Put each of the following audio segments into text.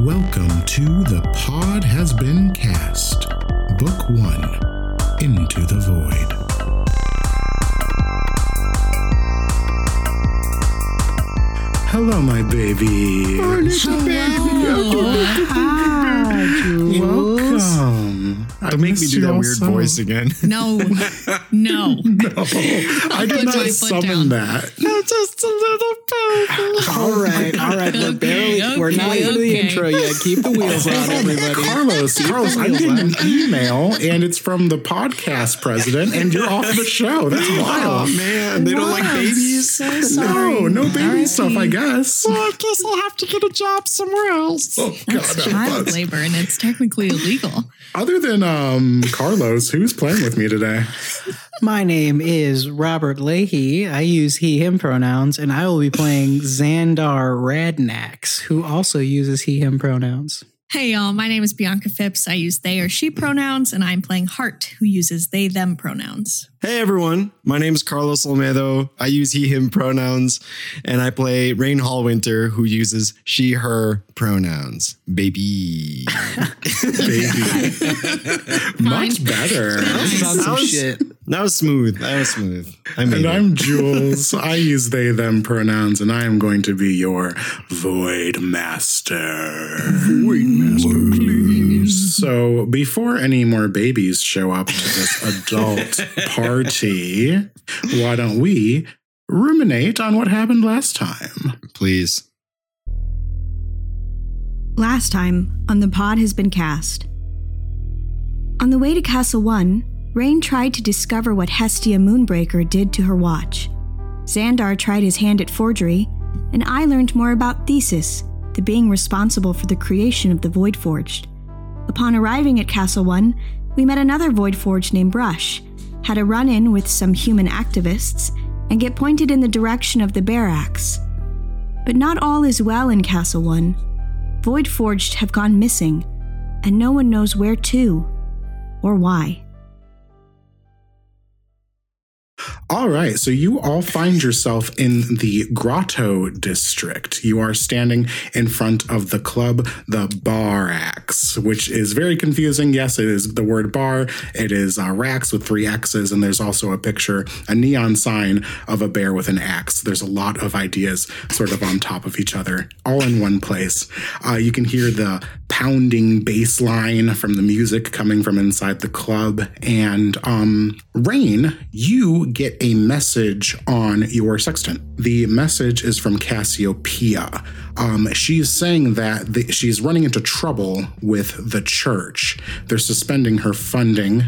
Welcome to The Pod Has Been Cast, Book One Into the Void. Hello, my baby. Welcome. I Don't make me do that weird so- voice again. No, no. No, I did not summon down. that. Just a little bit. All right, all right. We're barely, Okay, we're not okay, into the intro yet. Keep the wheels on, everybody. Carlos, Carlos, I'm getting an email and it's from the podcast president, and you're off the show. That's Oh wild. man, they don't like babies. No, no baby stuff, I guess. Well, I guess I'll have to get a job somewhere else. Oh, That's God, child us. labor and it's technically illegal. Other than um, Carlos, who's playing with me today? My name is Robert Leahy. I use he, him pronouns, and I will be playing Xandar Radnax, who also uses he, him pronouns. Hey, y'all. My name is Bianca Phipps. I use they or she pronouns, and I'm playing Hart, who uses they, them pronouns. Hey everyone, my name is Carlos Olmedo. I use he, him pronouns, and I play Raine Hall Winter, who uses she, her pronouns. Baby. Baby. Much better. This is some That was- shit. That was smooth. That was smooth. I made And it. I'm Jules. I use they, them pronouns, and I am going to be your Void Master. Void Master, please. So, before any more babies show up to this adult party, why don't we ruminate on what happened last time? Please. Last time on The Pod Has Been Cast. On the way to Castle One, Raine tried to discover what Hestia Moonbreaker did to her watch. Xandar tried his hand at forgery, and I learned more about Thesis, the being responsible for the creation of the Void Forged. Upon arriving at Castle One, we met another Void Forged named Brush, had a run in with some human activists, and get pointed in the direction of the barracks. But not all is well in Castle One. Void Forged have gone missing, and no one knows where to or why. All right, so you all find yourself in the Grotto district. You are standing in front of the club, the Bar Barax, which is very confusing. Yes, it is the word bar. It is uh, Rax with three X's, and there's also a picture, a neon sign of a bear with an axe. There's a lot of ideas sort of on top of each other, all in one place. Uh, you can hear the pounding bass line from the music coming from inside the club. And um, Raine, you get a message on your sextant. The message is from Cassiopeia. Um, she's saying that the, she's running into trouble with the church. They're suspending her funding.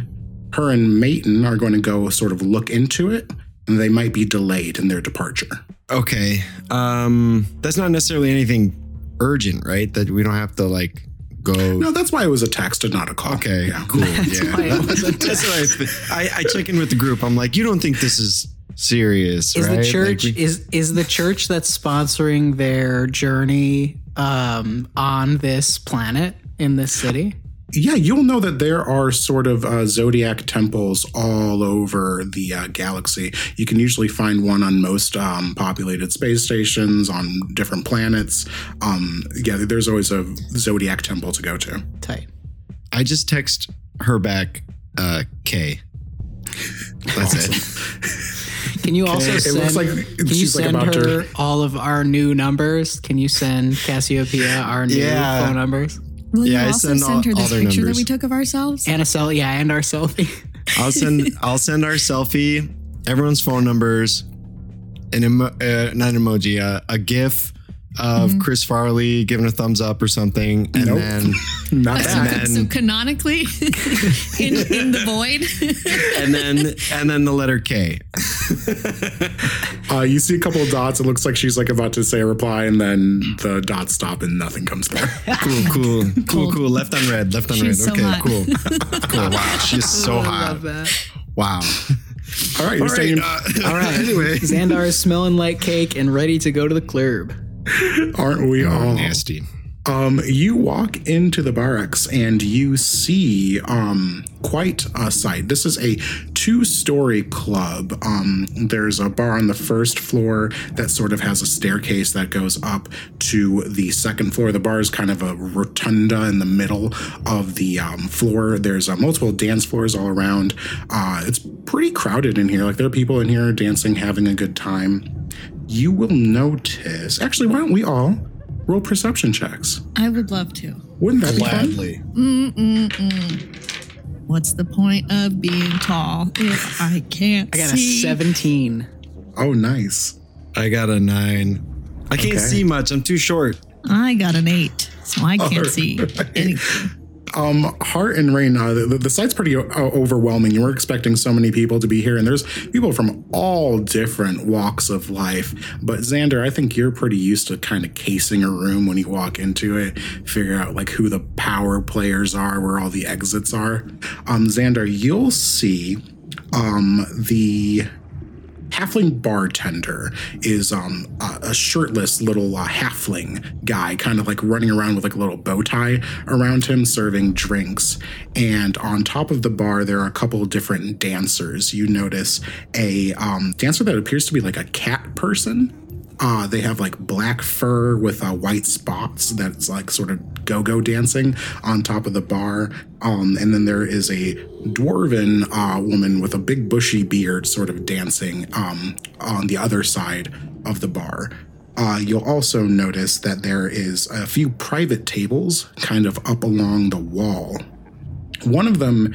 Her and Mayton are going to go sort of look into it, and they might be delayed in their departure. Okay. Um, that's not necessarily anything urgent, right? That we don't have to like go. No, that's why it was a text and not a call. Okay, Yeah. cool. why yeah, it was a that's what I, I. I check in with the group. I'm like, you don't think this is serious, Is right? the church Like, we- is is the church that's sponsoring their journey um, on this planet in this city? Yeah, you'll know that there are sort of uh, zodiac temples all over the uh, galaxy. You can usually find one on most um, populated space stations, on different planets. Um, yeah, there's always a zodiac temple to go to. Tight. I just text her back. Uh, K. That's it. Can you also It send? looks like can you she's like send about her to. all of our new numbers? Can you send Cassiopeia our new Yeah. phone numbers? Will Yeah, I you also send send all- her all this their picture numbers. that we took of ourselves? And a cell, yeah, and our selfie. I'll send. I'll send our selfie, everyone's phone numbers, an emo- uh, not an emoji, uh, a GIF of Chris Farley giving a thumbs up or something, and Nope. then Not so, that. then- so canonically, in, in the void. and then and then the letter K. Uh, you see a couple of dots. It looks like she's like about to say a reply, and then the dots stop and nothing comes through. Cool, cool, cool, cool. Left on red, left on She's red. so okay, hot. cool, cool. Wow, she's so I hot. love that. Wow. All right, you're All saying. Uh, All right. Anyway, Xandar is smelling like cake and ready to go to the club. Aren't we all? nasty. Um, you walk into the Bar-raxxx and you see um, quite a sight. This is a two-story club. Um, there's a bar on the first floor that sort of has a staircase that goes up to the second floor. The bar is kind of a rotunda in the middle of the um, floor. There's uh, multiple dance floors all around. Uh, it's pretty crowded in here. Like there are people in here dancing, having a good time. You will notice. Actually, why don't we all? roll perception checks. I would love to. Wouldn't that Gladly. What's the point of being tall if I can't I got a 17. Oh, nice. I got a nine. I can't Okay. see much. I'm too short. I got an eight, so I can't see Alright. anything. Um, Hart and Raine, the, the site's pretty uh, overwhelming. You were expecting so many people to be here, and there's people from all different walks of life. But Xandar, I think you're pretty used to kind of casing a room when you walk into it, figure out like who the power players are, where all the exits are. Um, Xandar, you'll see um, the halfling bartender is um a, shirtless little uh, halfling guy kind of like running around with like a little bow tie around him serving drinks. And on top of the bar there are a couple different dancers. You notice a um, dancer that appears to be like a cat person. Uh, they have like black fur with uh, white spots that's like sort of go-go dancing on top of the bar. Um, and then there is a dwarven uh, woman with a big bushy beard sort of dancing um, on the other side of the bar. Uh, you'll also notice that there is a few private tables kind of up along the wall. One of them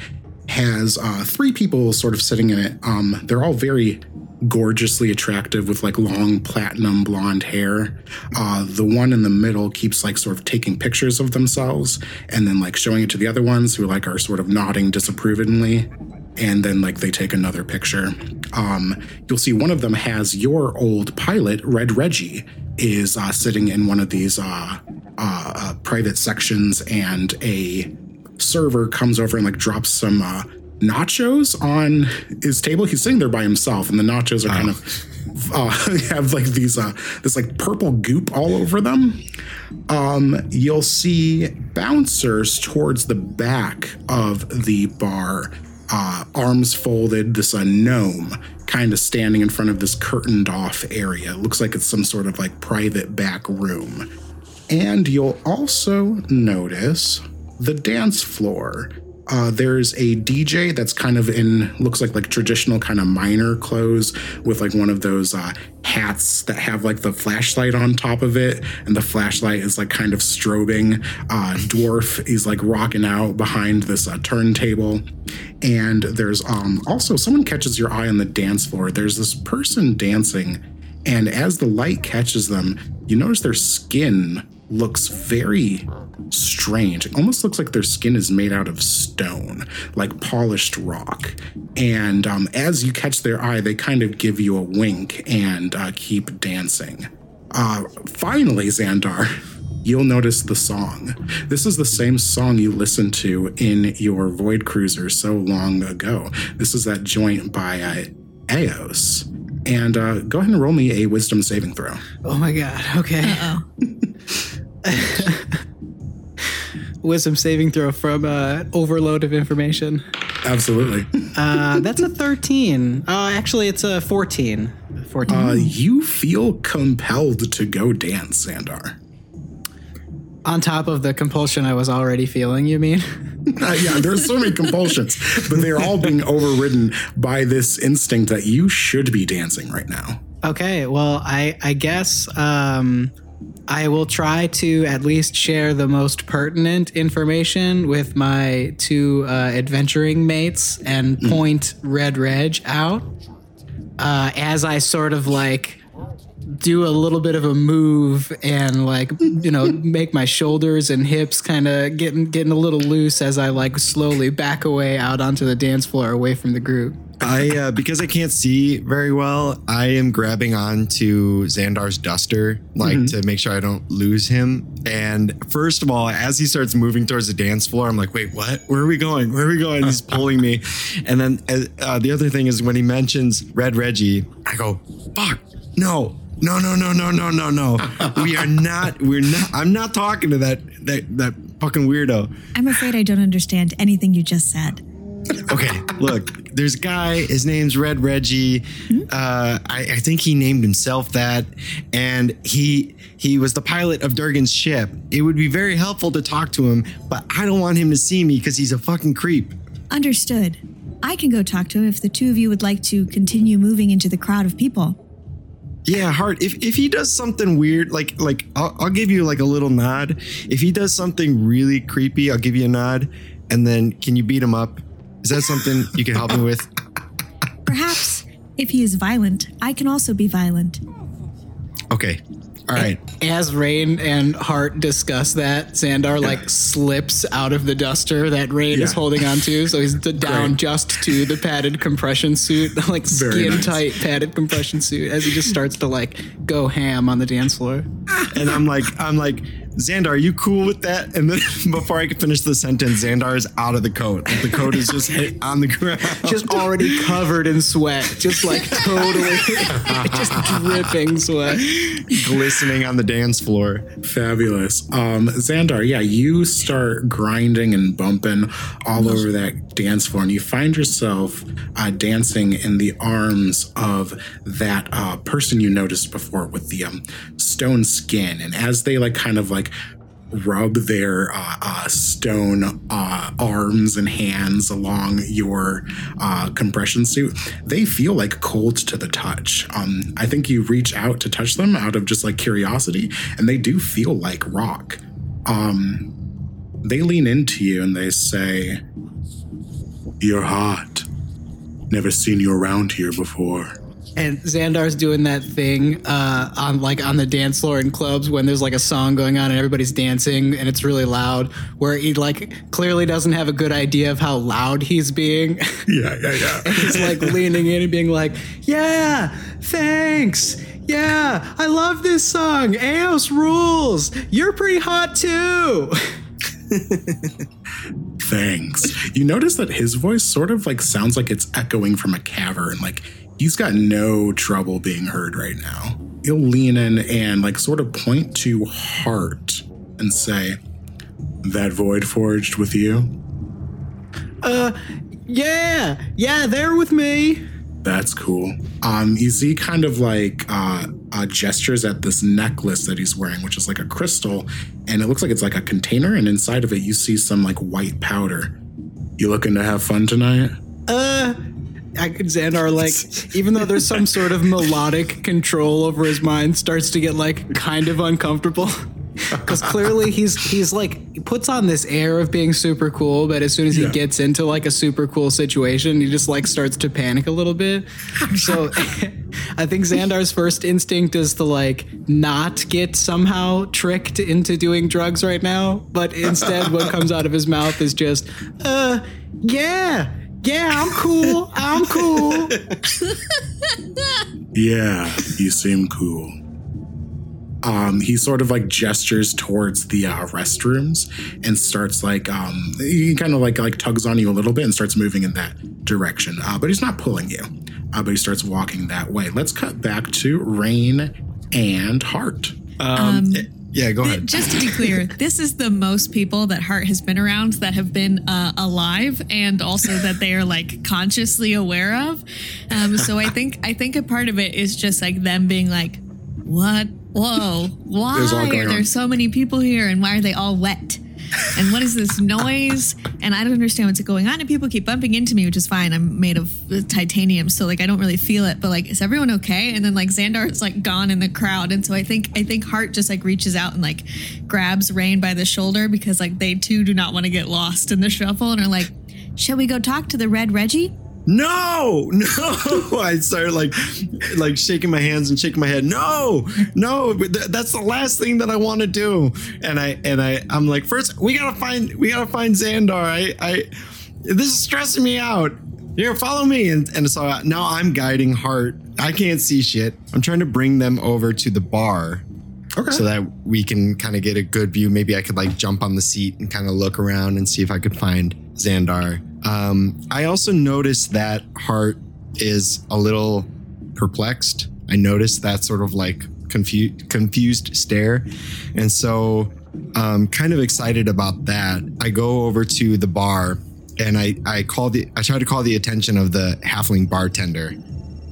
has uh, three people sort of sitting in it. Um, they're all very gorgeously attractive with like long platinum blonde hair. Uh, the one in the middle keeps like sort of taking pictures of themselves and then like showing it to the other ones who like are sort of nodding disapprovingly. And then like they take another picture. Um, you'll see one of them has your old pilot, Red Reggie, is uh, sitting in one of these uh, uh, uh, private sections, and a server comes over and like drops some uh, nachos on his table. He's sitting there by himself, and the nachos are kind of uh, have like these uh, this like purple goop all over them. Um, you'll see bouncers towards the back of the bar, uh, arms folded. This a gnome kind of standing in front of this curtained off area. It looks like it's some sort of like private back room. And you'll also notice the dance floor. Uh, there's a DJ that's kind of in looks like like traditional kind of miner clothes with like one of those uh, hats that have like the flashlight on top of it, and the flashlight is like kind of strobing. Uh, dwarf is like rocking out behind this uh, turntable, and there's um also someone catches your eye on the dance floor. There's this person dancing, and as the light catches them, you notice their skin looks very strange. It almost looks like their skin is made out of stone, like polished rock. And um, as you catch their eye, they kind of give you a wink and uh, keep dancing. Uh, finally, Xandar, you'll notice the song. This is the same song you listened to in your Void Cruiser so long ago. This is that joint by uh, Eos. And uh, go ahead and roll me a wisdom saving throw. Oh my god. Okay. Wisdom saving throw from uh, overload of information. Absolutely. Uh, that's a 13. Uh, actually, it's a 14. 14. Uh, you feel compelled to go dance, Xandar. On top of the compulsion I was already feeling, you mean? Uh, yeah, there's so many compulsions, but they're all being overridden by this instinct that you should be dancing right now. Okay, well, I I guess um, I will try to at least share the most pertinent information with my two uh, adventuring mates and point Red Reg out uh, as I sort of like do a little bit of a move and like you know make my shoulders and hips kind of getting getting a little loose as I like slowly back away out onto the dance floor away from the group. I uh, because I can't see very well, I am grabbing on to Xandar's duster, like to make sure I don't lose him. And first of all, as he starts moving towards the dance floor, I'm like, "Wait, what? Where are we going? Where are we going?" He's pulling me. And then uh, uh, the other thing is when he mentions Red Reggie, I go, "Fuck, no." no, no, no, no, no, no, no. we are not. We're not. I'm not talking to that that that fucking weirdo. I'm afraid I don't understand anything you just said. Okay, look, there's a guy. His name's Red Reggie. Uh, I, I think he named himself that, and he he was the pilot of Durgan's ship. It would be very helpful to talk to him, but I don't want him to see me because he's a fucking creep. Understood. I can go talk to him if the two of you would like to continue moving into the crowd of people. Yeah, Hart. If if he does something weird, like like I'll, I'll give you like a little nod. If he does something really creepy, I'll give you a nod, and then can you beat him up? Is that something you can help me with? Perhaps, if he is violent, I can also be violent. Okay. All right. As Raine and Hart discuss that, Xandar like slips out of the duster that Raine is holding onto, so he's d- down Great. just to the padded compression suit, like Very skin nice. tight padded compression suit, as he just starts to like go ham on the dance floor. And I'm like, I'm like, Xandar, are you cool with that? And then before I can finish the sentence, Xandar is out of the coat. The coat is just hit on the ground. Just already covered in sweat, just like totally, just dripping sweat. glistening on the dance floor. Fabulous. Um, Xandar, yeah, you start grinding and bumping all over that dance floor, and you find yourself uh, dancing in the arms of that uh, person you noticed before with the um, stone skin. And as they like kind of like rub their uh, uh, stone uh, arms and hands along your uh, compression suit, they feel like cold to the touch. Um, I think you reach out to touch them out of just like curiosity, and they do feel like rock. Um, they lean into you and they say, You're hot. Never seen you around here before. And Xandar's doing that thing uh, on like on the dance floor in clubs when there's like a song going on and everybody's dancing and it's really loud, where he like clearly doesn't have a good idea of how loud he's being. Yeah, yeah, yeah. and he's like leaning in and being like, "Yeah, thanks. Yeah, I love this song. Eos rules. You're pretty hot too." Thanks. You notice that his voice sort of like sounds like it's echoing from a cavern. Like he's got no trouble being heard right now. He'll lean in and like sort of point to Hart and say, That void forged with you? Uh, yeah, yeah, they're with me. That's cool. Um, you see kind of like uh, uh, gestures at this necklace that he's wearing, which is like a crystal, and it looks like it's like a container, and inside of it you see some like white powder. You looking to have fun tonight? uh I could Xandar like even though there's some sort of melodic control over his mind starts to get like kind of uncomfortable because clearly he's he's like he puts on this air of being super cool but as soon as he Yeah. gets into like a super cool situation he just like starts to panic a little bit so I think Xandar's first instinct is to like not get somehow tricked into doing drugs right now but instead what comes out of his mouth is just uh yeah yeah, I'm cool. I'm cool. Yeah, you seem cool. Um, he sort of like gestures towards the uh, restrooms and starts like um, he kind of like like tugs on you a little bit and starts moving in that direction. Uh, but he's not pulling you. Uh, but he starts walking that way. Let's cut back to Raine and Hart. Um, yeah, go ahead. Just to be clear, this is the most people that Hart has been around that have been uh, alive, and also that they are like consciously aware of. Um, so I think I think a part of it is just like them being like, "What? Whoa! Why are there on. so many people here, and why are they all wet?" And what is this noise? And I don't understand what's going on. And people keep bumping into me, which is fine. I'm made of titanium, so like I don't really feel it. But like, is everyone okay? And then like Xandar is like gone in the crowd, and so I think I think Hart just like reaches out and like grabs Raine by the shoulder because like they too do not want to get lost in the shuffle and are like, "Shall we go talk to the Red Reggie?" No, no. I started like like shaking my hands and shaking my head. No, no, th- that's the last thing that I want to do. And I and I I'm like, first we gotta find we gotta find Xandar. I I this is stressing me out. Here, follow me. And and so now I'm guiding Hart. I can't see shit. I'm trying to bring them over to the bar Okay. so that we can kind of get a good view. Maybe I could like jump on the seat and kind of look around and see if I could find Xandar. Um, I also noticed that Hart is a little perplexed. I noticed that sort of like confused confused stare, and so um, kind of excited about that. I go over to the bar and I I call the I try to call the attention of the halfling bartender.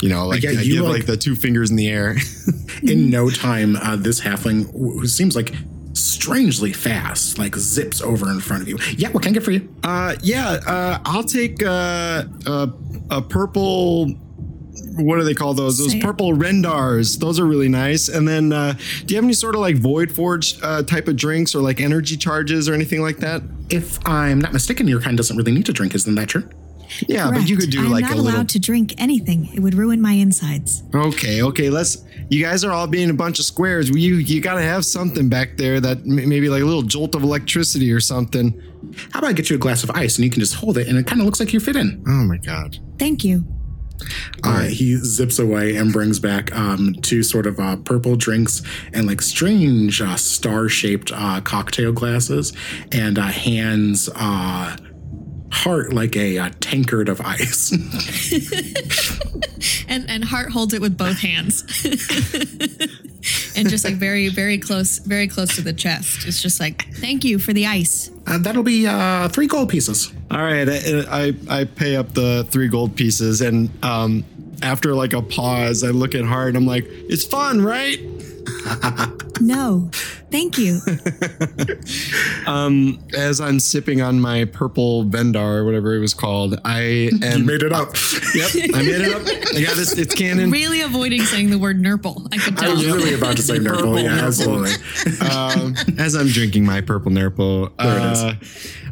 You know, like Yeah, I give like- like the two fingers in the air. In no time, uh, this halfling, who seems like strangely fast, like zips over in front of you. Yeah, what can I get for you? Uh, yeah, uh, I'll take uh, a, a purple. What do they call those? Those Say it. purple rendars. Those are really nice. And then, uh, do you have any sort of like void forge uh, type of drinks or like energy charges or anything like that? If I'm not mistaken, your kind doesn't really need to drink, isn't that true? Yeah, but you could do like. I'm like not a allowed little. to drink anything. It would ruin my insides. Okay, okay. Let's. You guys are all being a bunch of squares. You you got to have something back there that m- maybe like a little jolt of electricity or something. How about I get you a glass of ice and you can just hold it and it kind of looks like you fit in? Oh my god. Thank you. Uh, he zips away and brings back um, two sort of uh, purple drinks and like strange uh, star-shaped uh, cocktail glasses, and uh, hands uh, Hart like a uh, tankard of ice. And and Hart holds it with both hands. and just like very, very close, very close to the chest. It's just like, thank you for the ice. uh, that'll be uh, three gold pieces. All right, I, I I pay up the three gold pieces, and um, after like a pause, I look at Hart. And I'm like, "It's fun, right?" No, thank you. Um, as I'm sipping on my purple Vendar or whatever it was called, I am. You made it up. Yep, I made it up. I got this. It's canon. really avoiding saying the word nurple. I could tell. You. I tell. was really about to say Nurgle. Purple Yeah, Nurgle. absolutely. um, as I'm drinking my purple Nurple, There it is. uh,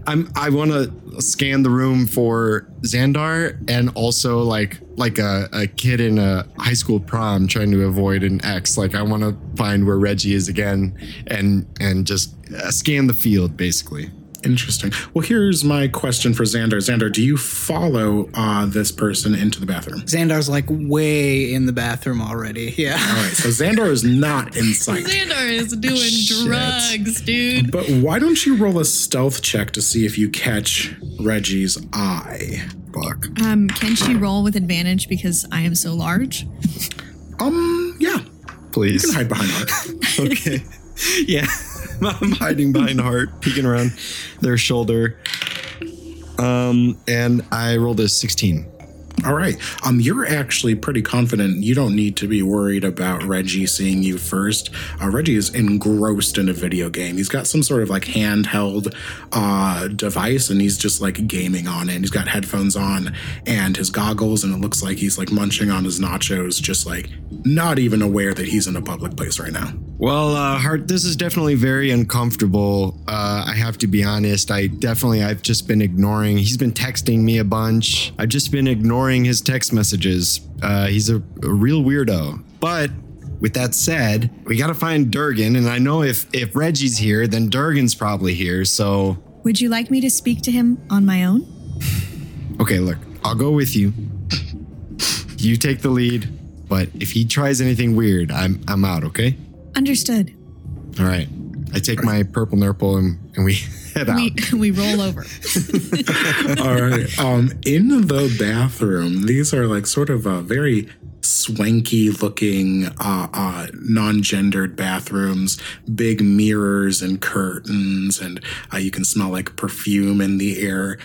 I'm I want to scan the room for Xandar and also like like a, a kid in a high school prom trying to avoid an ex. Like I want to find where Reggie is again and and just uh, scan the field basically. Interesting. Well, here's my question for Xandar. Xandar, do you follow uh, this person into the bathroom? Xandar's like way in the bathroom already. Yeah. All right, so Xandar is not in sight. Xandar is doing drugs, dude. But why don't you roll a stealth check to see if you catch Reggie's eye? Fuck. Um, can she roll with advantage because I am so large? Um, yeah, Please. you Please. can hide behind Hart. okay. Yeah. I'm hiding behind Hart, peeking around their shoulder. Um, and I rolled a 16. All right. Um, you're actually pretty confident. You don't need to be worried about Reggie seeing you first. Uh, Reggie is engrossed in a video game. He's got some sort of like handheld uh, device, and he's just like gaming on it. He's got headphones on and his goggles, and it looks like he's like munching on his nachos, just like not even aware that he's in a public place right now. Well, uh, Hart, this is definitely very uncomfortable. Uh, I have to be honest. I definitely, I've just been ignoring. He's been texting me a bunch. I've just been ignoring his text messages. Uh, he's a, a real weirdo. But with that said, we got to find Durgan, and I know if if Reggie's here, then Durgan's probably here. So, Would you like me to speak to him on my own? okay, look, I'll go with you. You take the lead. But if he tries anything weird, I'm I'm out. Okay. Understood. All right. I take my purple nurple and, and we head out. We we roll over. All right. Um, in the bathroom, these are like sort of uh, very swanky looking, uh, uh, non-gendered bathrooms. Big mirrors and curtains, and uh, you can smell like perfume in the air.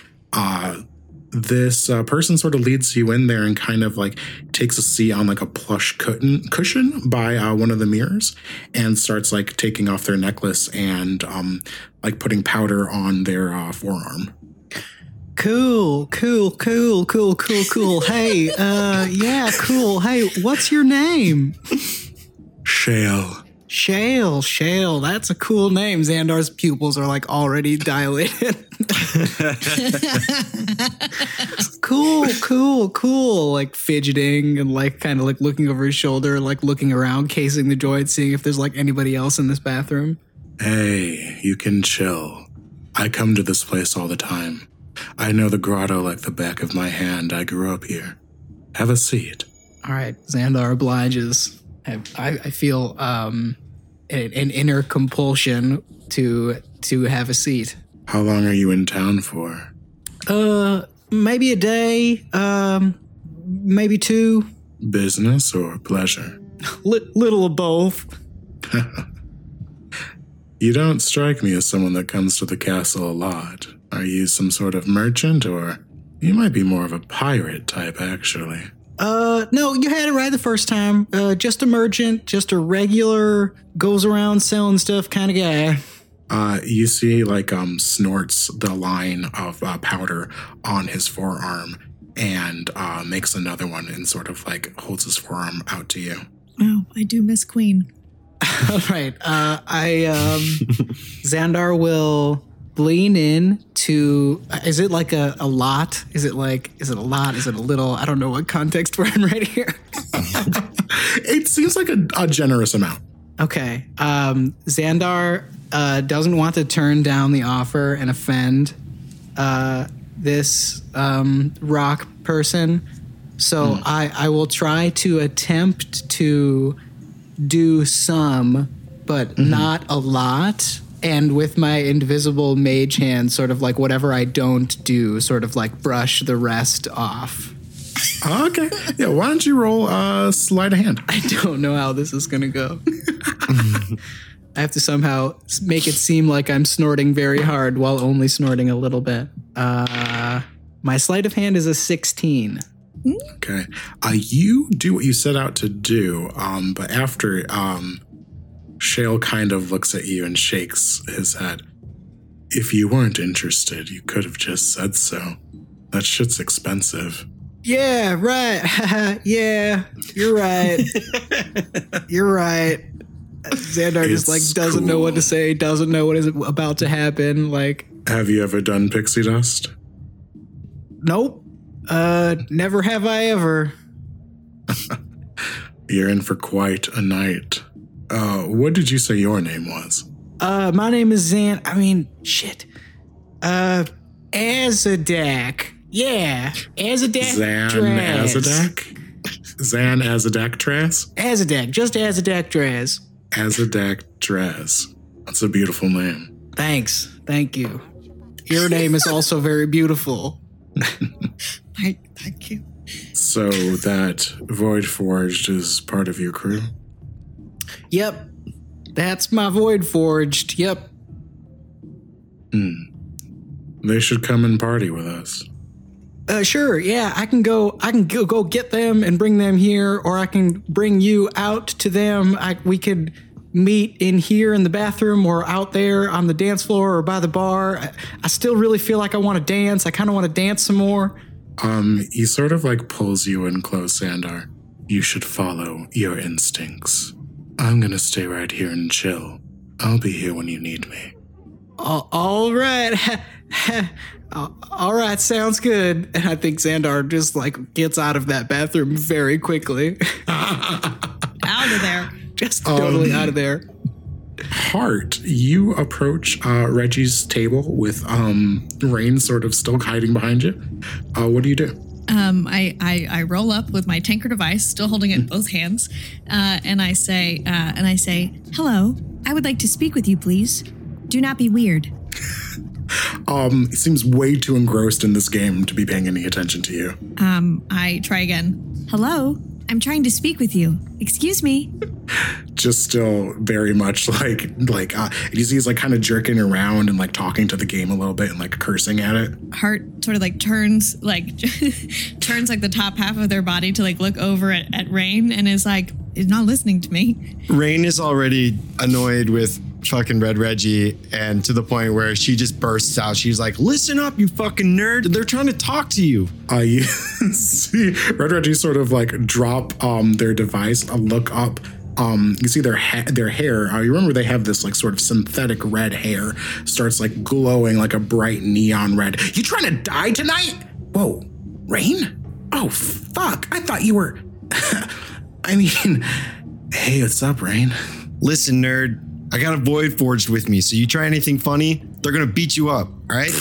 This uh, person sort of leads you in there and kind of like takes a seat on like a plush cushion, cushion by uh, one of the mirrors and starts like taking off their necklace and um, like putting powder on their uh, forearm. Cool, cool, cool, cool, cool, cool. Hey, uh, yeah, cool. Hey, what's your name? Shale. Shale, Shale. That's a cool name. Xandar's pupils are like already dilated. cool, cool, cool. Like fidgeting and like kind of like looking over his shoulder, like looking around, casing the joint, seeing if there's like anybody else in this bathroom. Hey, you can chill. I come to this place all the time. I know the grotto like the back of my hand. I grew up here. Have a seat. All right, Xandar obliges. I, I I feel um an, an inner compulsion to to have a seat. How long are you in town for? Uh, maybe a day. Um, maybe two. Business or pleasure? Li- little of both. You don't strike me as someone that comes to the castle a lot. Are you some sort of merchant, or you might be more of a pirate type, actually? Uh, no, you had it right the first time. Uh, just a merchant, just a regular goes around selling stuff kind of guy. Uh, you see, like, um, snorts the line of uh, powder on his forearm and uh, makes another one and sort of like holds his forearm out to you. Oh, I do miss Queen. All right. Uh, I um, Xandar will lean in to. Is it like a, a lot? Is it like? Is it a lot? Is it a little? I don't know what context we're in right here. It seems like a, a generous amount. Okay. Um, Xandar uh, doesn't want to turn down the offer and offend uh, this um, rock person. So I, I will try to attempt to do some, but not a lot. And with my invisible mage hand, sort of like whatever I don't do, sort of like brush the rest off. Okay. Yeah, why don't you roll uh, sleight of hand? I don't know how this is gonna go. I have to somehow make it seem like I'm snorting very hard while only snorting a little bit. Uh, my sleight of hand is a 16. Okay. Uh, you do what you set out to do, um, but after um, Shale kind of looks at you and shakes his head. If you weren't interested, you could have just said so. That shit's expensive. Yeah, right. yeah, you're right. you're right. Xandar just like doesn't know what to say, doesn't know what is about to happen. Like, Have you ever done pixie dust? nope. Uh, never have I ever. You're in for quite a night. Uh, what did you say your name was? Uh, my name is Zan. I mean, shit. Uh, Azadak. Yeah, Azadak. Zan Draz. Azadak? Zan Azadak Traz? Azadak, just Azadak Draz. Azadak Draz. That's a beautiful name. Thanks. Thank you. Your name is also very beautiful. I, thank you. So that Void Forged is part of your crew? Yep. That's my Void Forged. Yep. Hmm. They should come and party with us. Uh, sure. Yeah, I can go. I can go, go get them and bring them here, or I can bring you out to them. I, we could meet in here in the bathroom, or out there on the dance floor, or by the bar. I, I still really feel like I want to dance. I kind of want to dance some more. Um, he sort of like pulls you in close, Xandar. You should follow your instincts. I'm gonna stay right here and chill. I'll be here when you need me. All, all right. All- all right, sounds good. And I think Xandar just like gets out of that bathroom very quickly. Out of there. just totally out of there. Hart, you approach uh, Reggie's table with um, Raine sort of still hiding behind you. Uh, what do you do? Um, I, I, I roll up with my tanker device, still holding it in both hands, uh, and I say, uh, and I say, Hello, I would like to speak with you, please. Do not be weird. Um, he seems way too engrossed in this game to be paying any attention to you. um, I try again. Hello, I'm trying to speak with you. Excuse me. Just still very much like like uh, you see he's like kind of jerking around and like talking to the game a little bit and like cursing at it. Hart sort of like turns, like turns like the top half of their body to like look over at, at Raine and is like, is not listening to me. Raine is already annoyed with fucking Red Reggie, and to the point where she just bursts out. She's like, "Listen up, you fucking nerd! They're trying to talk to you." You see Red Reggie sort of like drop um their device, look up. Um, you see their ha- their hair. Uh, you remember they have this like sort of synthetic red hair starts like glowing like a bright neon red. You trying to die tonight? Whoa, Raine? Oh fuck! I thought you were. I mean, hey, what's up, Raine? Listen, nerd. I got a void forged with me, so you try anything funny, they're gonna beat you up. All right?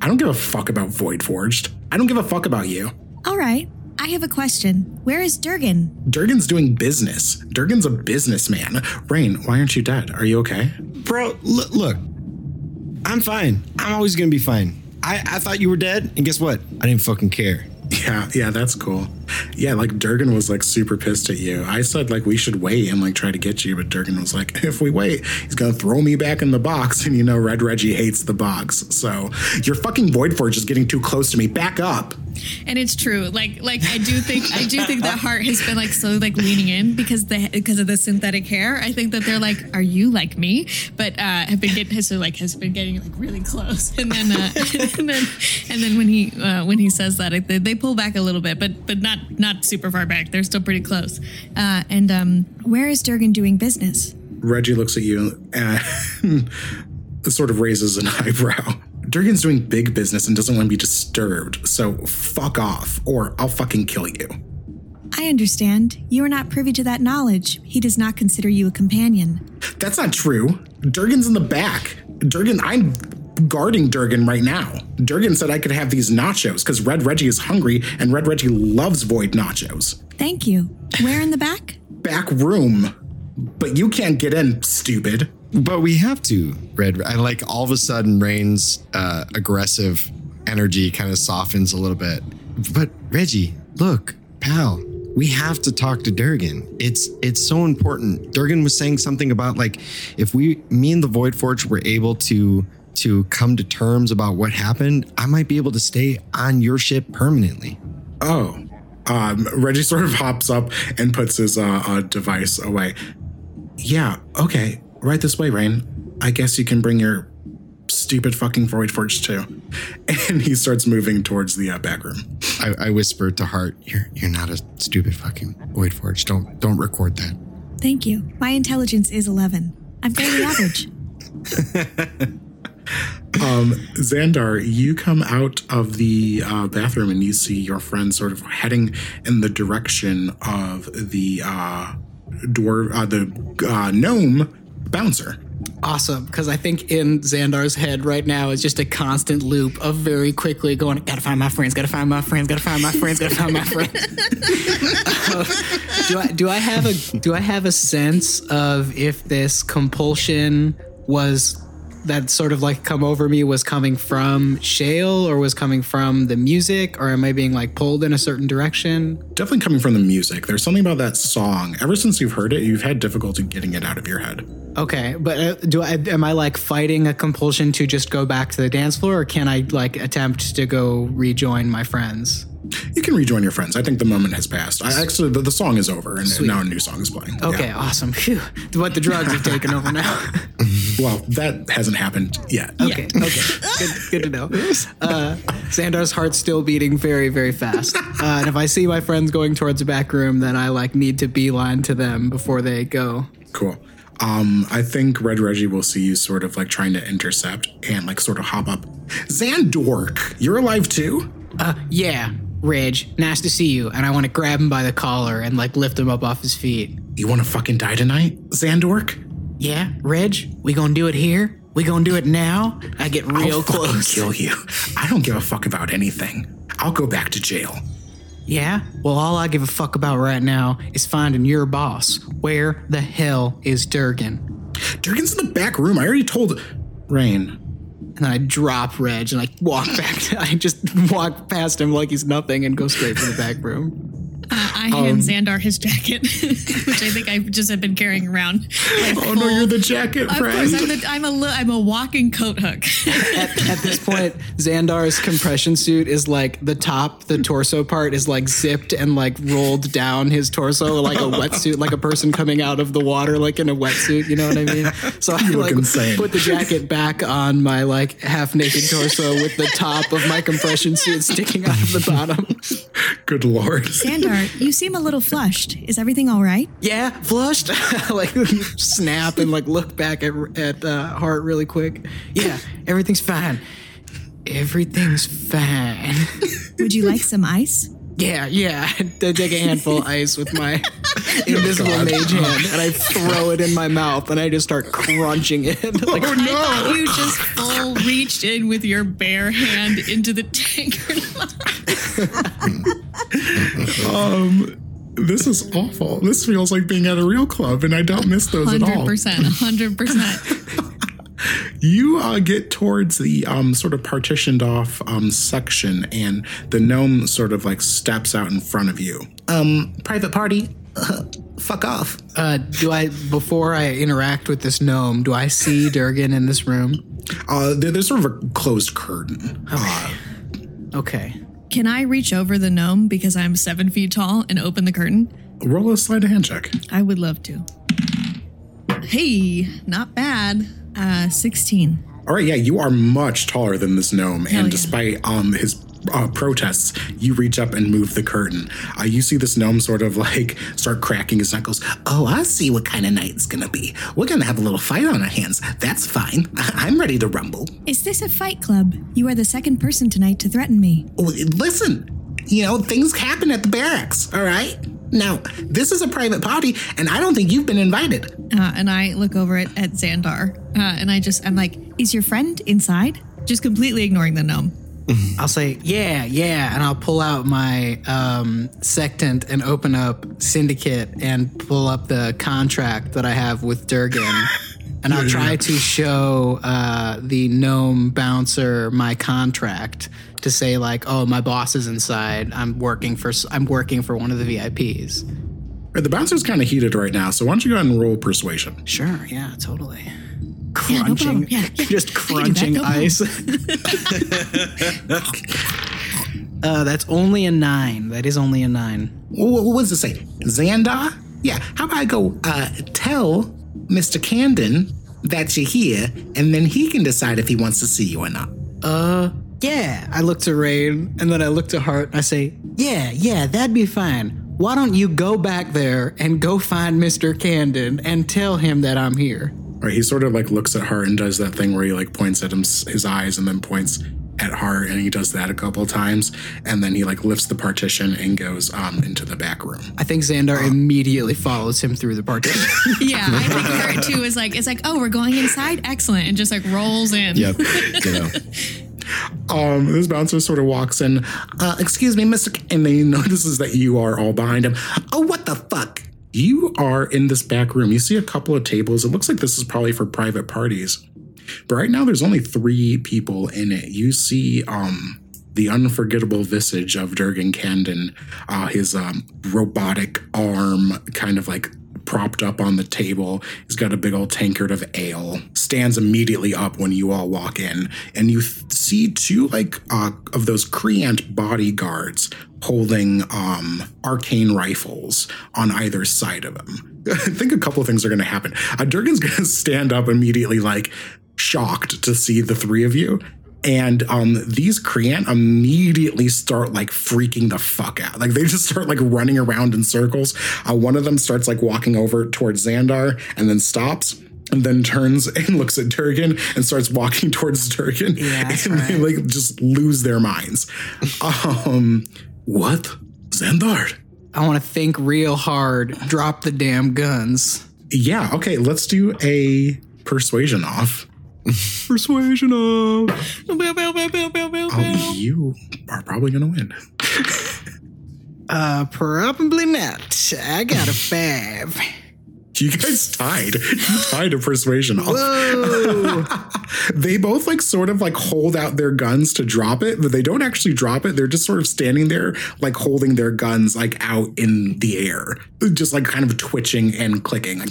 I don't give a fuck about Void Forged. I don't give a fuck about you. All right, I have a question. Where is Durgan? Durgan's doing business. Durgan's a businessman. Raine, why aren't you dead? Are you okay? Bro, l- look, I'm fine. I'm always gonna be fine. I, I thought you were dead, and guess what? I didn't fucking care. Yeah, yeah, that's cool. Yeah, like Durgan was like super pissed at you. I said like we should wait and like try to get you, but Durgan was like, if we wait, he's gonna throw me back in the box. And you know, Red Reggie hates the box. So your fucking Void Forge is getting too close to me. Back up. And it's true. Like like I do think I do think that Hart has been like slowly like leaning in because the because of the synthetic hair. I think that they're like, are you like me? But uh, have been getting so like has been getting like really close, and then uh, and then and then when he uh, when he says that they, they pull back a little bit, but but not not super far back. They're still pretty close. Uh, and um, Where is Durgan doing business? Reggie looks at you and sort of raises an eyebrow. Durgan's doing big business and doesn't want to be disturbed, so fuck off, or I'll fucking kill you. I understand. You are not privy to that knowledge. He does not consider you a companion. That's not true. Durgan's in the back. Durgan, I'm guarding Durgan right now. Durgan said I could have these nachos because Red Reggie is hungry and Red Reggie loves void nachos. Thank you. Where in the back? Back room. But you can't get in, stupid. But we have to, Red. I like all of a sudden Raine's uh, aggressive energy kind of softens a little bit. But Reggie, look, pal, we have to talk to Durgan. It's it's so important. Durgan was saying something about like if we me and the Void Forge were able to to come to terms about what happened, I might be able to stay on your ship permanently. Oh. Um, Reggie sort of hops up and puts his uh, uh, device away. Yeah, okay. Right this way, Raine. I guess you can bring your stupid fucking Void Forge too. And he starts moving towards the uh, back room. I, I whisper to Hart, "You're you're not a stupid fucking Void Forge. Don't don't record that." Thank you. My intelligence is 11. I'm fairly average. Um, Xandar, you come out of the uh, bathroom and you see your friend sort of heading in the direction of the uh, dwarf, uh, the uh, gnome bouncer. Awesome, because I think in Xandar's head right now is just a constant loop of very quickly going, gotta find my friends, gotta find my friends, gotta find my friends, gotta find my friends. Uh, do I do I have a do I have a sense of if this compulsion was that sort of like come over me was coming from Shale or was coming from the music or am I being like pulled in a certain direction? Definitely coming from the music. There's something about that song. Ever since you've heard it, you've had difficulty getting it out of your head. Okay, but uh, do I am I like fighting a compulsion to just go back to the dance floor, or can I like attempt to go rejoin my friends? You can rejoin your friends. I think the moment has passed. I actually the, the song is over and now a new song is playing. Okay, Yeah. awesome. Phew. But the drugs have taken over now. Well, that hasn't happened yet. Okay, okay, good, good to know. Uh, Xandar's heart's still beating very, very fast. Uh, and if I see my friends going towards the back room, then I like need to beeline to them before they go. Cool. Um, I think Red Reggie will see you sort of like trying to intercept and like sort of hop up. Xandork, you're alive too? Uh, yeah, Reg, nice to see you. And I want to grab him by the collar and like lift him up off his feet. You want to fucking die tonight, Zandork? Yeah, Ridge, we gonna do it here? We gonna do it now? I get real I'll close. kill you. I don't give a fuck about anything. I'll go back to jail. Yeah? Well, all I give a fuck about right now is finding your boss. Where the hell is Durgan? Durgan's in the back room. I already told Raine. And I drop Reg and I walk back. I just walk past him like he's nothing and go straight for the back room. I hand um, Xandar his jacket, which I think I just have been carrying around. Like Oh no, you're the jacket Of friend. course, I'm, the, I'm a li- I'm a walking coat hook. At, at this point, Xandar's compression suit is like the top, the torso part is like zipped and like rolled down his torso like a wetsuit, like a person coming out of the water, like in a wetsuit. You know what I mean? So I look like insane. put the jacket back on my like half naked torso with the top of my compression suit sticking out of the bottom. Good lord. Xandar, you seem a little flushed. Is everything all right? Yeah, flushed. like snap and like look back at at uh, Hart really quick. Yeah, everything's fine. Everything's fine. Would you like some ice? Yeah, yeah. I take a handful of ice with my invisible mage hand and I throw it in my mouth and I just start crunching it. Like, Oh no. you just full reached in with your bare hand into the tank. Um, this is awful. This feels like being at a real club, and I don't miss those at all. Hundred percent, hundred percent. You uh, get towards the um, sort of partitioned off um, section, and the gnome sort of like steps out in front of you. Um, private party. Uh, fuck off. Uh, do I before I interact with this gnome? Do I see Durgan in this room? Uh, there- there's sort of a closed curtain. Uh, Okay. Can I reach over the gnome because I'm seven feet tall and open the curtain? roll a sleight of hand check. I would love to. Hey, not bad. Uh, 16. All right, yeah, you are much taller than this gnome, Hell and yeah. despite um his uh, protests, you reach up and move the curtain. Uh, you see this gnome sort of like start cracking his knuckles. Oh, I see what kind of night it's gonna be. We're gonna have a little fight on our hands. That's fine. I'm ready to rumble. Is this a fight club? You are the second person tonight to threaten me. Oh, listen, you know, things happen at the Bar-raxxx, all right? Now, this is a private party, and I don't think you've been invited. Uh, and I look over at, at Xandar, uh, and I just, I'm like, is your friend inside? Just completely ignoring the gnome. I'll say, yeah, yeah, and I'll pull out my um, sextant and open up Syndicate and pull up the contract that I have with Durgan. And I'll try to show uh, the gnome bouncer my contract to say like, "Oh, my boss is inside. I'm working for I'm working for one of the VIPs." The bouncer's kind of heated right now, so why don't you go ahead and roll persuasion? Sure, yeah, totally. Yeah, no Crunching. Yeah, yeah. just I that, crunching no ice. uh, that's only a nine. That is only a nine. What, what does it say? Xandar? Yeah, how about I go uh, tell Mr. Camden that you're here, and then he can decide if he wants to see you or not. Uh, yeah. I look to Raine, and then I look to Hart, and I say, yeah, yeah, that'd be fine. Why don't you go back there and go find Mr. Camden and tell him that I'm here? Right, he sort of like looks at Hart and does that thing where he like points at him, his eyes and then points at Hart and he does that a couple times, and then he like lifts the partition and goes um into the back room. I think Xandar immediately follows him through the partition. Yeah, I think her too is like, it's like, oh, we're going inside? Excellent. And just like rolls in. Yep. you know. Um, this bouncer sort of walks in, Uh, excuse me, Mr. K-" and then he notices that you are all behind him. Oh, what the fuck? You are in this back room. You see a couple of tables. It looks like this is probably for private parties. But right now there's only three people in it. You see um the unforgettable visage of Durgan Candon, uh, his um, robotic arm kind of like propped up on the table. He's got a big old tankard of ale. Stands immediately up when you all walk in, and you th- see two like uh, of those Creant bodyguards holding um, arcane rifles on either side of him. I think a couple of things are going to happen. Uh, Durgan's going to stand up immediately, like shocked to see the three of you. And um, these Creant immediately start like freaking the fuck out. Like they just start like running around in circles. Uh, one of them starts like walking over towards Xandar and then stops and then turns and looks at Durgan and starts walking towards Durgan. Yeah, and they like just lose their minds. um, what? Xandar? I want to think real hard. Drop the damn guns. Yeah, okay, let's do a persuasion off. Persuasion of. Oh, you are probably gonna win. Uh, probably not. I got a five. You guys tied. You tied a persuasion off. Whoa. They both like sort of like hold out their guns to drop it, but they don't actually drop it. They're just sort of standing there, like holding their guns like out in the air, just like kind of twitching and clicking, like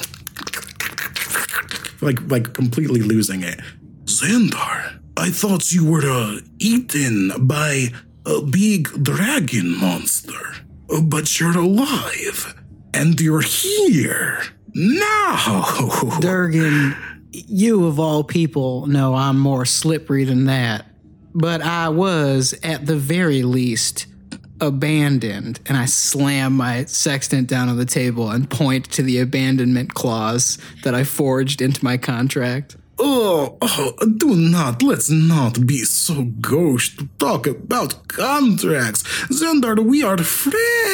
like like completely losing it. Xandar, I thought you were uh, eaten by a big dragon monster, but you're alive and you're here now. Durgan, you of all people know I'm more slippery than that. But I was, at the very least, abandoned. And I slam my sextant down on the table and point to the abandonment clause that I forged into my contract. Oh, oh, do not, let's not be so gauche to talk about contracts. Xandar, we are friends.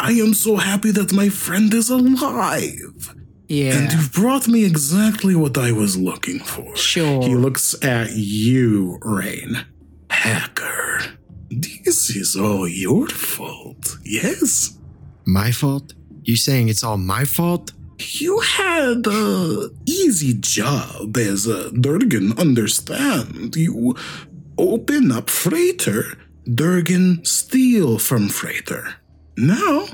I am so happy that my friend is alive. Yeah. And you've brought me exactly what I was looking for. Sure. He looks at you, Raine. Hacker, this is all your fault, yes? My fault? You saying it's all my fault? you had a easy job as uh, Durgan understand. You open up freighter, Durgan steal from freighter. Now,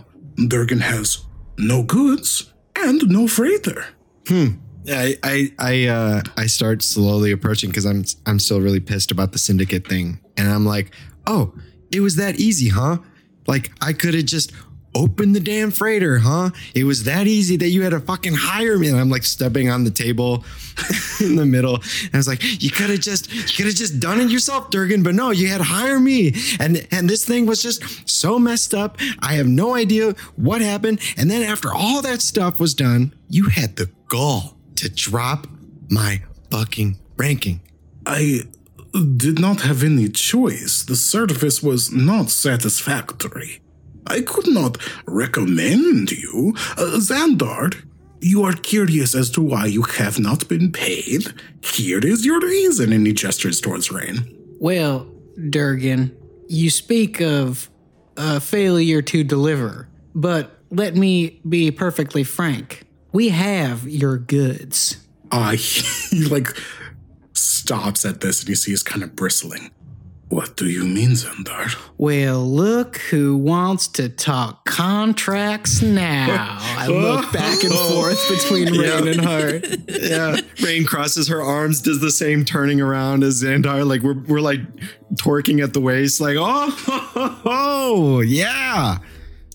Durgan has no goods and no freighter. Hmm. I I I uh I start slowly approaching because I'm I'm still really pissed about the syndicate thing. And I'm like, oh, it was that easy, huh? Like I could have just opened the damn freighter, huh? It was that easy that you had to fucking hire me. And I'm like stepping on the table in the middle. And I was like, you could have just you could have just done it yourself, Durgan, but no, you had to hire me. And and this thing was just so messed up. I have no idea what happened. And then after all that stuff was done, you had the gall to drop my fucking ranking. I did not have any choice. The service was not satisfactory. I could not recommend you. Uh, Xandar, you are curious as to why you have not been paid. Here is your reason, and he gestures towards Raine. Well, Durgan, you speak of a failure to deliver, but let me be perfectly frank. We have your goods. Uh, like stops at this and you see he's kind of bristling. What do you mean, Xandar? Well, look who wants to talk contracts now. I look back and oh. forth between Raine and Hart. Yeah. Raine crosses her arms, does the same turning around as Xandar. Like we're we're like torquing at the waist, like, oh, oh, oh yeah.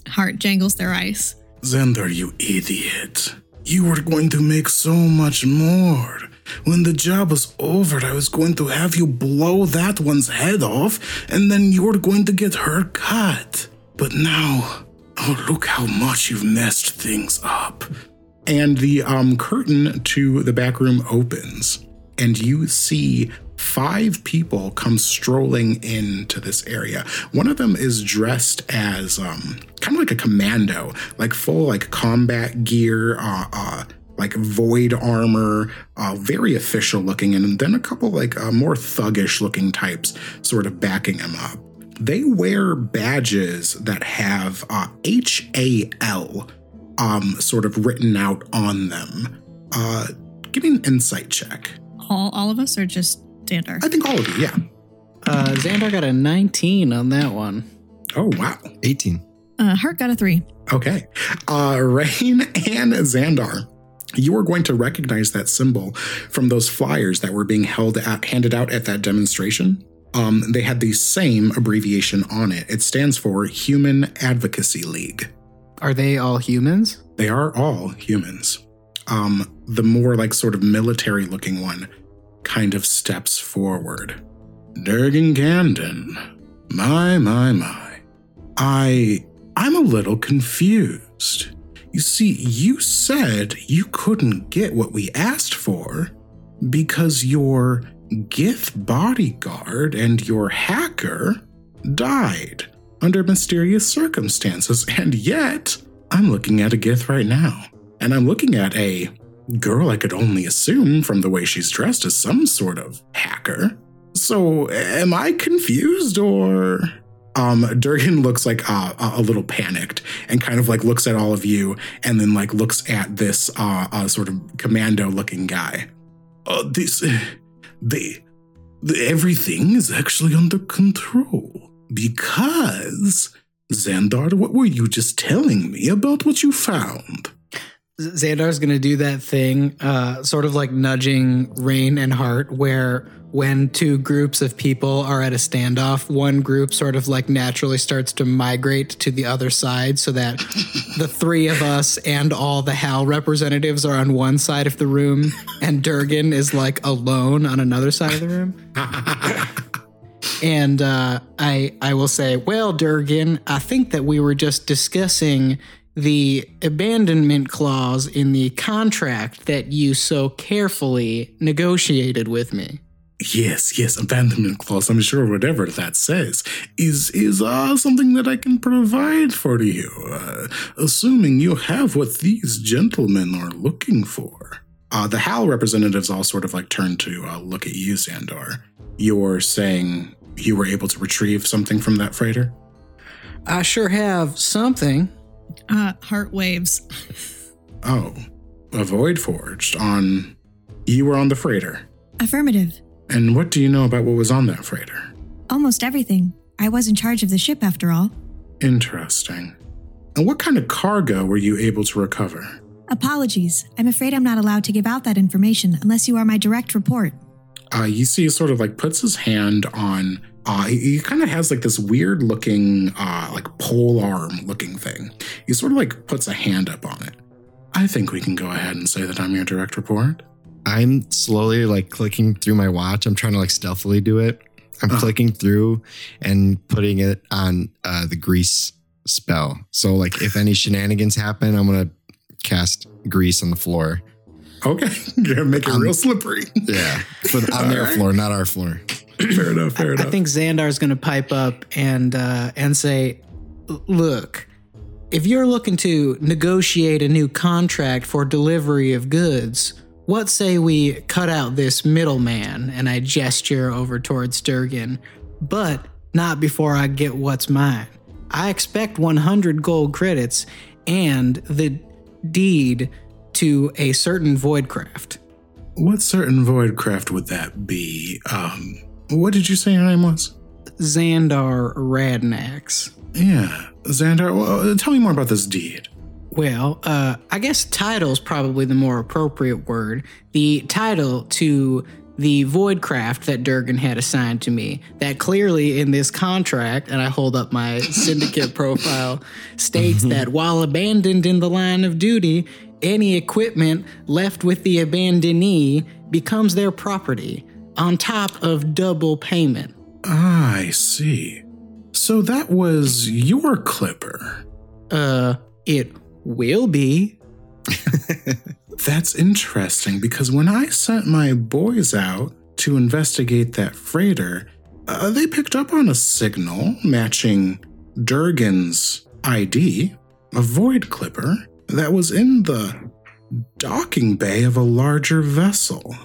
Hart jangles their ice. Xandar, you idiot. You were going to make so much more. When the job was over, I was going to have you blow that one's head off, and then you were going to get her cut. But now, oh, look how much you've messed things up. And the um, curtain to the back room opens, and you see five people come strolling into this area. One of them is dressed as um, kind of like a commando, like full like combat gear, uh, uh, like void armor, uh, very official looking, and then a couple like uh, more thuggish looking types sort of backing him up. They wear badges that have uh, H A L um, sort of written out on them. Uh, give me an insight check. All, all of us or just Xandar? I think all of you, yeah. Uh, Xandar got a 19 on that one. Oh, wow. 18. Uh, Hart got a three. Okay. Uh, Raine and Xandar, you are going to recognize that symbol from those flyers that were being held at, handed out at that demonstration. Um, they had the same abbreviation on it. It stands for Human Advocacy League. Are they all humans? They are all humans. Um, the more like sort of military looking one kind of steps forward. Durgan Candon. My, my, my. I I'm a little confused. You see, you said you couldn't get what we asked for because your Gith bodyguard and your hacker died under mysterious circumstances, and yet I'm looking at a Gith right now. And I'm looking at a girl I could only assume from the way she's dressed as some sort of hacker. So, am I confused or um Durgan looks like uh, a little panicked and kind of like looks at all of you and then like looks at this uh, uh sort of commando looking guy. Uh, this, the, everything is actually under control because Xandar, what were you just telling me about what you found? Xandar's gonna do that thing, uh, sort of like nudging Raine and Hart, where when two groups of people are at a standoff, one group sort of like naturally starts to migrate to the other side so that the three of us and all the HAL representatives are on one side of the room, and Durgan is like alone on another side of the room. And uh, I I will say, well, Durgan, I think that we were just discussing the abandonment clause in the contract that you so carefully negotiated with me. Yes, yes, abandonment clause. I'm sure whatever that says is is uh, something that I can provide for you, uh, assuming you have what these gentlemen are looking for. Uh, the HAL representatives all sort of like turn to uh, look at you, Xandar. You're saying you were able to retrieve something from that freighter? I sure have something. Uh, Hart waves. Oh, a void forged on. You were on the freighter. Affirmative. And what do you know about what was on that freighter? Almost everything. I was in charge of the ship after all. Interesting. And what kind of cargo were you able to recover? Apologies. I'm afraid I'm not allowed to give out that information unless you are my direct report. Uh, you see, he sort of like puts his hand on. Uh, he, he kind of has like this weird looking, uh, like pole arm looking thing. He sort of like puts a hand up on it. I think we can go ahead and say that I'm your direct report. I'm slowly like clicking through my watch. I'm trying to like stealthily do it. I'm Uh-huh. clicking through and putting it on uh, the grease spell. So like if any shenanigans happen, I'm gonna cast grease on the floor. Okay, you're gonna make it Um, real slippery. Yeah, for the, on their Alright. floor, not our floor. fair enough. Fair enough. I think Xandar's going to pipe up and uh, and say, "Look, if you're looking to negotiate a new contract for delivery of goods, what say we cut out this middleman?" And I gesture over towards Durgan, but not before I get what's mine. I expect 100 gold credits and the deed to a certain voidcraft. What certain voidcraft would that be? Um, what did you say your name was? Xandar Radnax. Yeah, Xandar. Well, uh, tell me more about this deed. Well, uh, I guess title's probably the more appropriate word. The title to the voidcraft that Durgan had assigned to me, that clearly in this contract, and I hold up my syndicate profile, states that while abandoned in the line of duty, any equipment left with the abandonee becomes their property, on top of double payment. I see. So that was your clipper. Uh, it will be. That's interesting because when I sent my boys out to investigate that freighter, uh, they picked up on a signal matching Durgan's ID, a void clipper, that was in the docking bay of a larger vessel.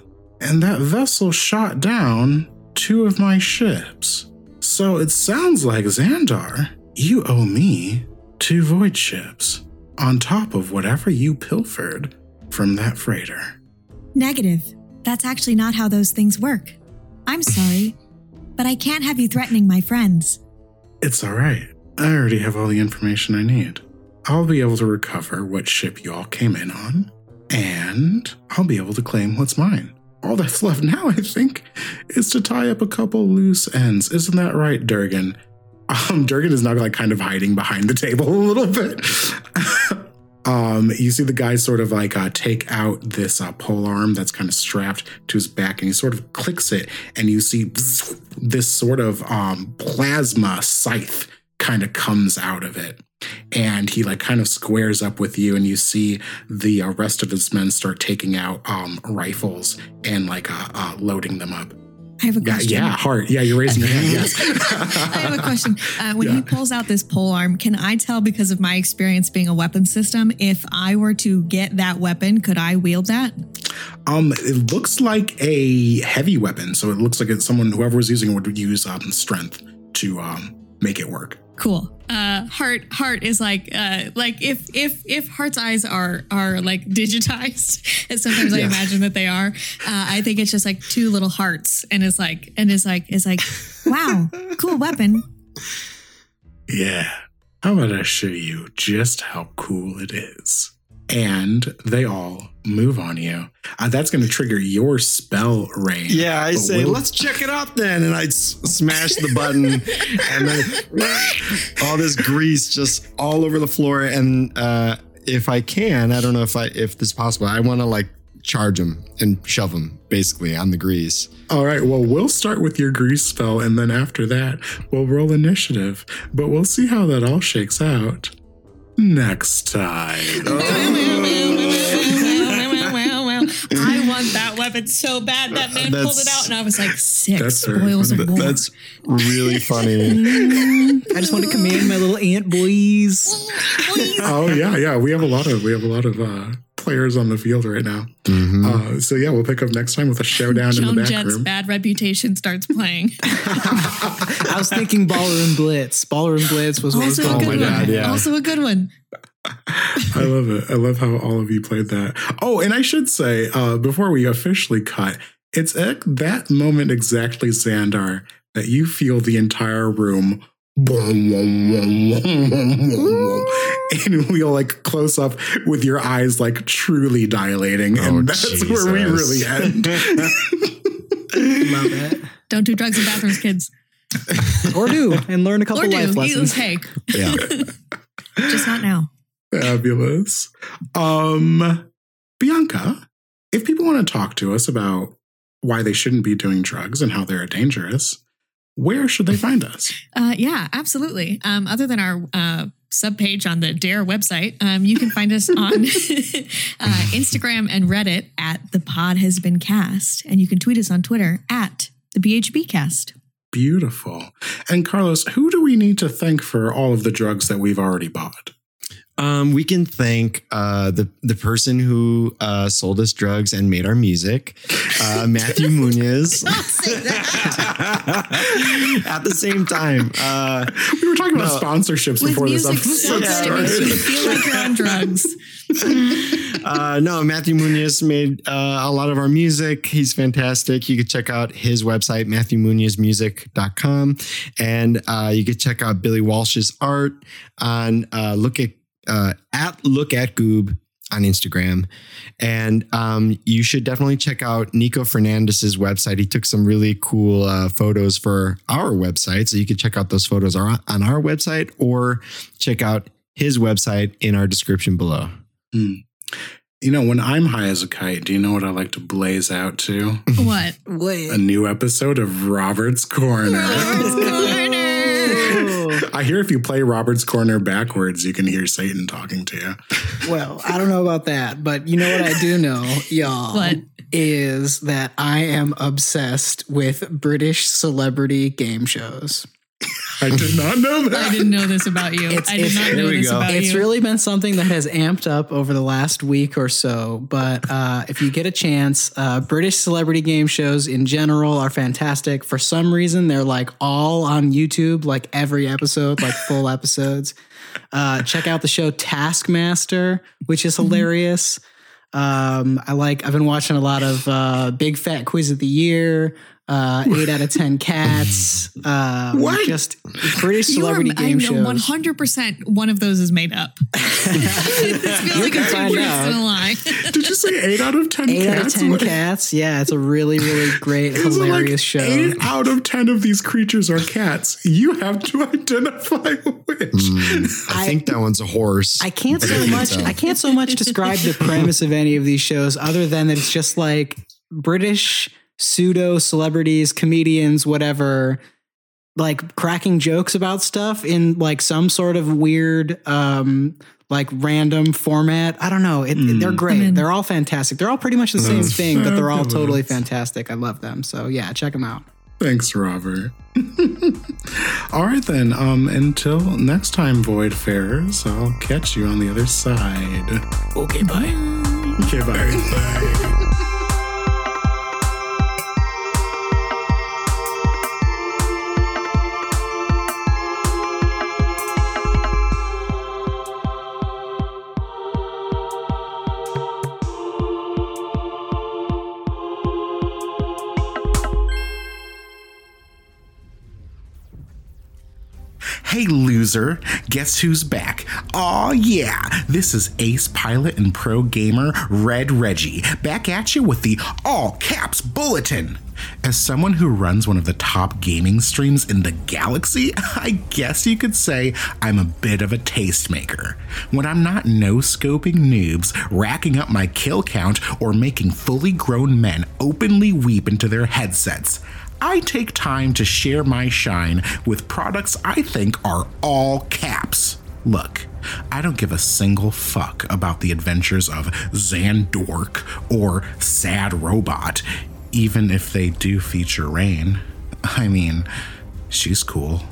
And that vessel shot down two of my ships. So it sounds like Xandar, you owe me two void ships on top of whatever you pilfered from that freighter. Negative. That's actually not how those things work. I'm sorry, but I can't have you threatening my friends. It's all right. I already have all the information I need. I'll be able to recover what ship you all came in on, and I'll be able to claim what's mine. All that's left now, I think, is to tie up a couple loose ends. Isn't that right, Durgan? Um, Durgan is now like kind of hiding behind the table a little bit. um, you see the guy sort of like uh, take out this uh, pole arm that's kind of strapped to his back, and he sort of clicks it, and you see this sort of um, plasma scythe kind of comes out of it. And he like kind of squares up with you, and you see the uh, rest of his men start taking out um, rifles and like uh, uh, loading them up. I have a Yeah, question. yeah, Hart. Yeah, you're raising your hand. Yes. I have a question. Uh, when Yeah. he pulls out this pole arm, can I tell because of my experience being a weapon system, if I were to get that weapon, could I wield that? Um, it looks like a heavy weapon, so it looks like it's someone whoever was using it would use um strength to um make it work. Cool. Uh, Hart, Hart is like, uh, like if if if Hart's eyes are are like digitized, and sometimes I imagine that they are. Uh, I think it's just like two little hearts, and it's like, and it's like, it's like, Wow, cool weapon. Yeah. How about I show you just how cool it is? And they all move on you. Uh, that's going to trigger your spell Raine. Yeah, I say, we'll- let's check it out then. And I s- smash the button, and then all this grease just all over the floor. And uh, if I can, I don't know if I if this is possible. I want to like charge him and shove him basically on the grease. All right. Well, we'll start with your grease spell, and then after that, we'll roll initiative. But we'll see how that all shakes out next time. I want that weapon so bad. That man pulled it out, and I was like, six That's very spoils funny. of war. That's really funny. I just want to command my little ant boys. oh yeah, yeah. We have a lot of we have a lot of uh, players on the field right now. Uh, so yeah, we'll pick up next time with a showdown in the back Jett's room. bad reputation starts playing. I was thinking Ballroom Blitz. Ballroom Blitz was what was also a good my one. God, yeah. Also a good one. I love it. I love how all of you played that. Oh, and I should say, uh, before we officially cut, it's at that moment exactly, Xandar, that you feel the entire room. boom, boom, boom, And we'll like close up with your eyes like truly dilating. Oh, and that's where we really end. Love it. Don't do drugs in bathrooms, kids. Or do and learn a couple Or do. life You- lessons. Hey, Yeah. just not now. Fabulous. Um, Bianca, if people want to talk to us about why they shouldn't be doing drugs and how they're dangerous, where should they find us? Uh, yeah, absolutely. Um, other than our uh, subpage on the Dare website, um, you can find us on uh, Instagram and Reddit at the pod has been cast, and you can tweet us on Twitter at the PHB cast. Beautiful. And Carlos, who do we need to thank for all of the drugs that we've already bought? Um, we can thank uh, the the person who uh, sold us drugs and made our music, uh, Matthew Muñiz. At the same time, uh, We were talking about No. sponsorships before this music so episode it makes you started. feel like you're on drugs. uh, no, Matthew Muñiz made uh, a lot of our music. He's fantastic. You could check out his website, matthewmunizmusic.com. And uh, you could check out Billy Walsh's art on uh, look at uh, at look at Goob on Instagram. And um, you should definitely check out Nico Fernandez's website. He took some really cool uh, photos for our website. So you can check out those photos on on our website or check out his website in our description below. You know, when I'm high as a kite, do you know what I like to blaze out to? What? Wait. A new episode of Robert's Corner. I hear if you play Robert's Corner backwards, you can hear Satan talking to you. Well, I don't know about that, but you know what I do know, y'all, What? is that I am obsessed with British celebrity game shows. I did not know that. I didn't know this about you. It's- I did not know this go. about It's you. It's really been something that has amped up over the last week or so. But uh, if you get a chance, uh, British celebrity game shows in general are fantastic. For some reason, they're like all on YouTube, like every episode, like full episodes. Uh, check out the show Taskmaster, which is hilarious. Um, I like. I've been watching a lot of uh, Big Fat Quiz of the Year. Uh, eight out of ten cats. Um, What? Just British You are- celebrity game I know shows. 100% one of those is made up. it feels like can a find two out. in a lie. Did you say eight out of ten Eight cats? out of ten What- cats. Yeah, it's a really, really great, Is it like hilarious show. Eight out of ten of these creatures are cats. You have to identify which. I, I- think that one's a horse. I can't so much. tell. I can't so much describe the premise of any of these shows, other than that it's just like British pseudo celebrities, comedians, whatever, like cracking jokes about stuff in like some sort of weird, um, like random format. I don't know. It, They're great. in. they're all fantastic. They're all pretty much the same thing, but they're all totally fantastic. I love them. So yeah, check them out. Thanks, Robert. All right then. Um, until next time, Void Farers, I'll catch you on the other side. Okay, bye. Okay, bye. bye. Hey, loser. Guess who's back? Aw, yeah. This is ace pilot and pro gamer Red Reggie, back at you with the all caps bulletin. As someone who runs one of the top gaming streams in the galaxy, I guess you could say I'm a bit of a tastemaker. When I'm not no scoping noobs, racking up my kill count, or making fully grown men openly weep into their headsets, I take time to share my shine with products I think are all caps. Look, I don't give a single fuck about the adventures of Zandork or Sad Robot, even if they do feature Raine. I mean, she's cool.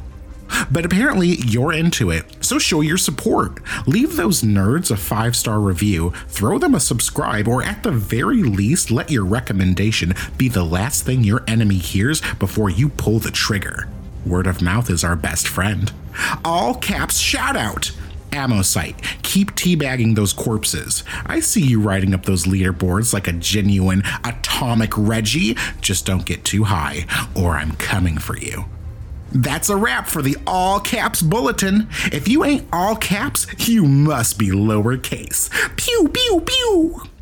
But apparently you're into it, so show your support. Leave those nerds a five star review, throw them a subscribe, or at the very least, let your recommendation be the last thing your enemy hears before you pull the trigger. Word of mouth is our best friend. All caps shout out! Ammo site. Keep teabagging those corpses. I see you riding up those leaderboards like a genuine atomic Reggie. Just don't get too high, or I'm coming for you. That's a wrap for the all caps bulletin. If you ain't all caps, you must be lowercase. Pew, pew, pew.